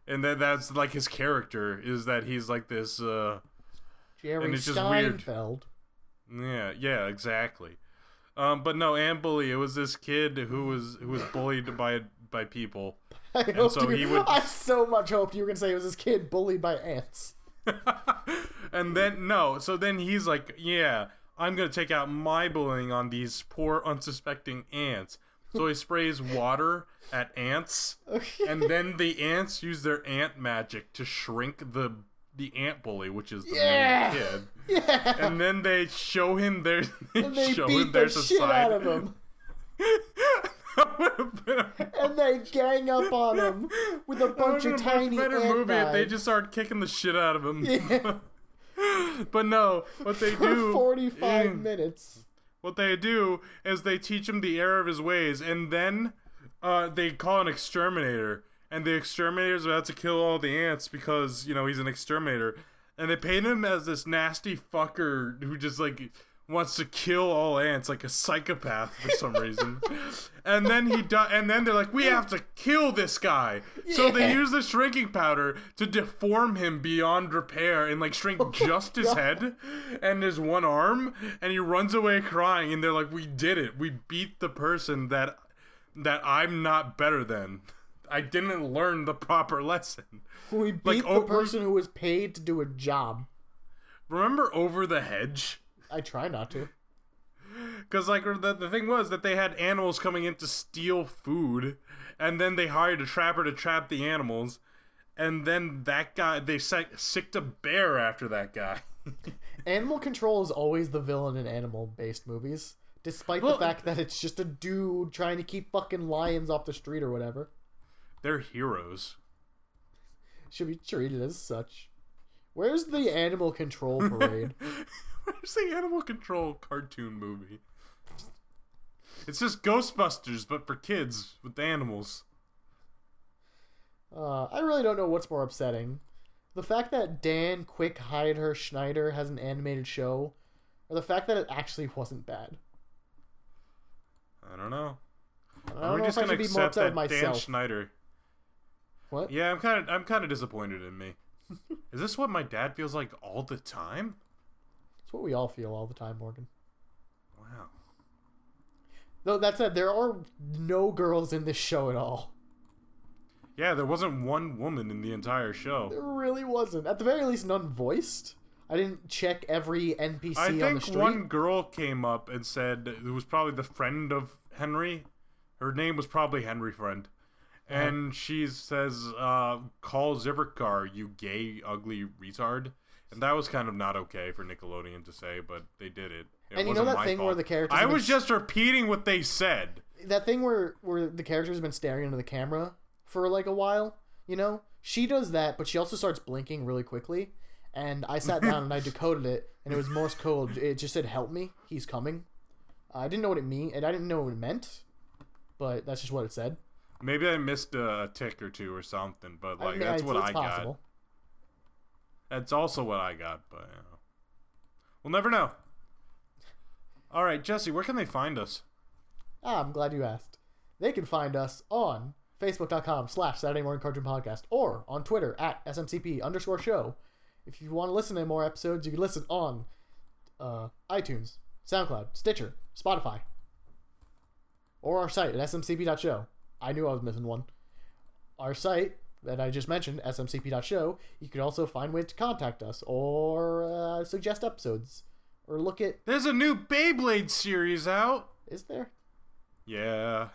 and then that's like his character is that he's like this, uh, Jerry and it's just weird. Seinfeld. yeah, yeah, exactly. Um, but no, Ant Bully, it was this kid who was who was bullied by by people, I hoped so you, he would- I so much hoped you were gonna say it was this kid bullied by ants. and then no, so then he's like, yeah, I'm gonna take out my bullying on these poor unsuspecting ants. So he sprays water at ants, and then the ants use their ant magic to shrink the the ant bully, which is the Yeah. main kid. Yeah. And then they show him their they, And they show beat him their the shit out of him. that would have been a, And they gang up on him with a bunch of tiny better ant movie if they just start kicking the shit out of him. Yeah. but no, what they For do 45 Mm. minutes. What they do is they teach him the error of his ways, and then uh, they call an exterminator, and the exterminator is about to kill all the ants because you know he's an exterminator, and they paint him as this nasty fucker who just like wants to kill all ants like a psychopath for some reason. and then he di- and then they're like we have to kill this guy. Yeah. So they use the shrinking powder to deform him beyond repair and like shrink oh just his God. head and his one arm and he runs away crying and they're like we did it. We beat the person that that I'm not better than. I didn't learn the proper lesson. We beat Like, the oh, person who was paid to do a job. Remember over the hedge? I try not to. Because like the, the thing was that they had animals coming in to steal food, and then they hired a trapper to trap the animals, and then that guy they sick, sicked a bear after that guy. Animal Control is always the villain in animal-based movies, despite Well- the fact that it's just a dude trying to keep fucking lions off the street or whatever. They're heroes. Should be treated as such. Where's the Animal Control parade? Where's the animal control cartoon movie? It's just Ghostbusters, but for kids with animals. Uh, I really don't know what's more upsetting. The fact that Dan Quick Heider Schneider has an animated show, or the fact that it actually wasn't bad. I don't know. I don't Are we know just if gonna should be more accept upset with that Dan myself. Schneider? what? Yeah, I'm kind of I'm kind of disappointed in me. Is this what my dad feels like all the time? What we all feel all the time, Morgan. Wow. Though that said, there are no girls in this show at all. Yeah, there wasn't one woman in the entire show. There really wasn't. At the very least, none voiced. I didn't check every NPC I on the think street. one girl came up and said it was probably the friend of Henry. Her name was probably Henry Friend. Uh-huh. And she says, uh, call Zivkarkar, you gay, ugly retard. And that was kind of not okay for Nickelodeon to say, but they did it. It And you know that thing where the characters I was just repeating what they said. That thing where where the character's been staring into the camera for like a while. You know, she does that, but she also starts blinking really quickly. And I sat down and I decoded it, and it was Morse code. It just said, "Help me, he's coming." I didn't know what it mean, and I didn't know what it meant, but that's just what it said. Maybe I missed a tick or two or something, but I like mean, that's what I got. That's also what I got, but you know. we'll never know. All right, Jesse, where can they find us? Ah, I'm glad you asked. They can find us on Facebook.com slash Saturday Morning Cartoon Podcast or on Twitter at SMCP underscore show. If you want to listen to more episodes, you can listen on uh, iTunes, SoundCloud, Stitcher, Spotify, or our site at smcp.show. I knew I was missing one. Our site that I just mentioned, smcp.show, you can also find ways to contact us or uh, suggest episodes or look at. There's a new Beyblade series out. Is there? Yeah.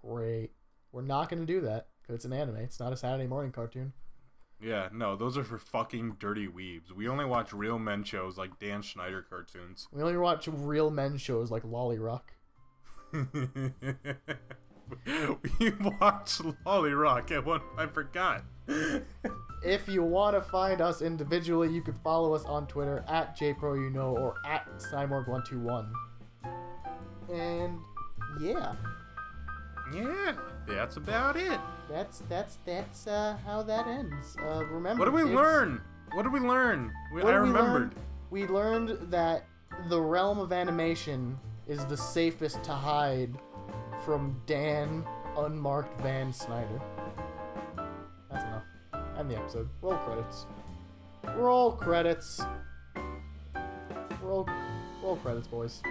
Great. We're not going to do that because it's an anime. It's not a Saturday morning cartoon. Yeah, no, those are for fucking dirty weebs. We only watch real men shows like Dan Schneider cartoons. We only watch real men shows like Lolly Rock. we watched LoliRock at one. I forgot. If you want to find us individually, you can follow us on Twitter at JProYouKnow or at Cyborg121. And yeah, Yeah, that's about it. that's that's that's uh, how that ends. Uh, remember, What did we learn? What did we learn? We, I did we remembered. We learned that the realm of animation is the safest to hide from Dan Unmarked Van Snyder. That's enough. End the episode. Roll credits. Roll credits. Roll, roll credits, boys.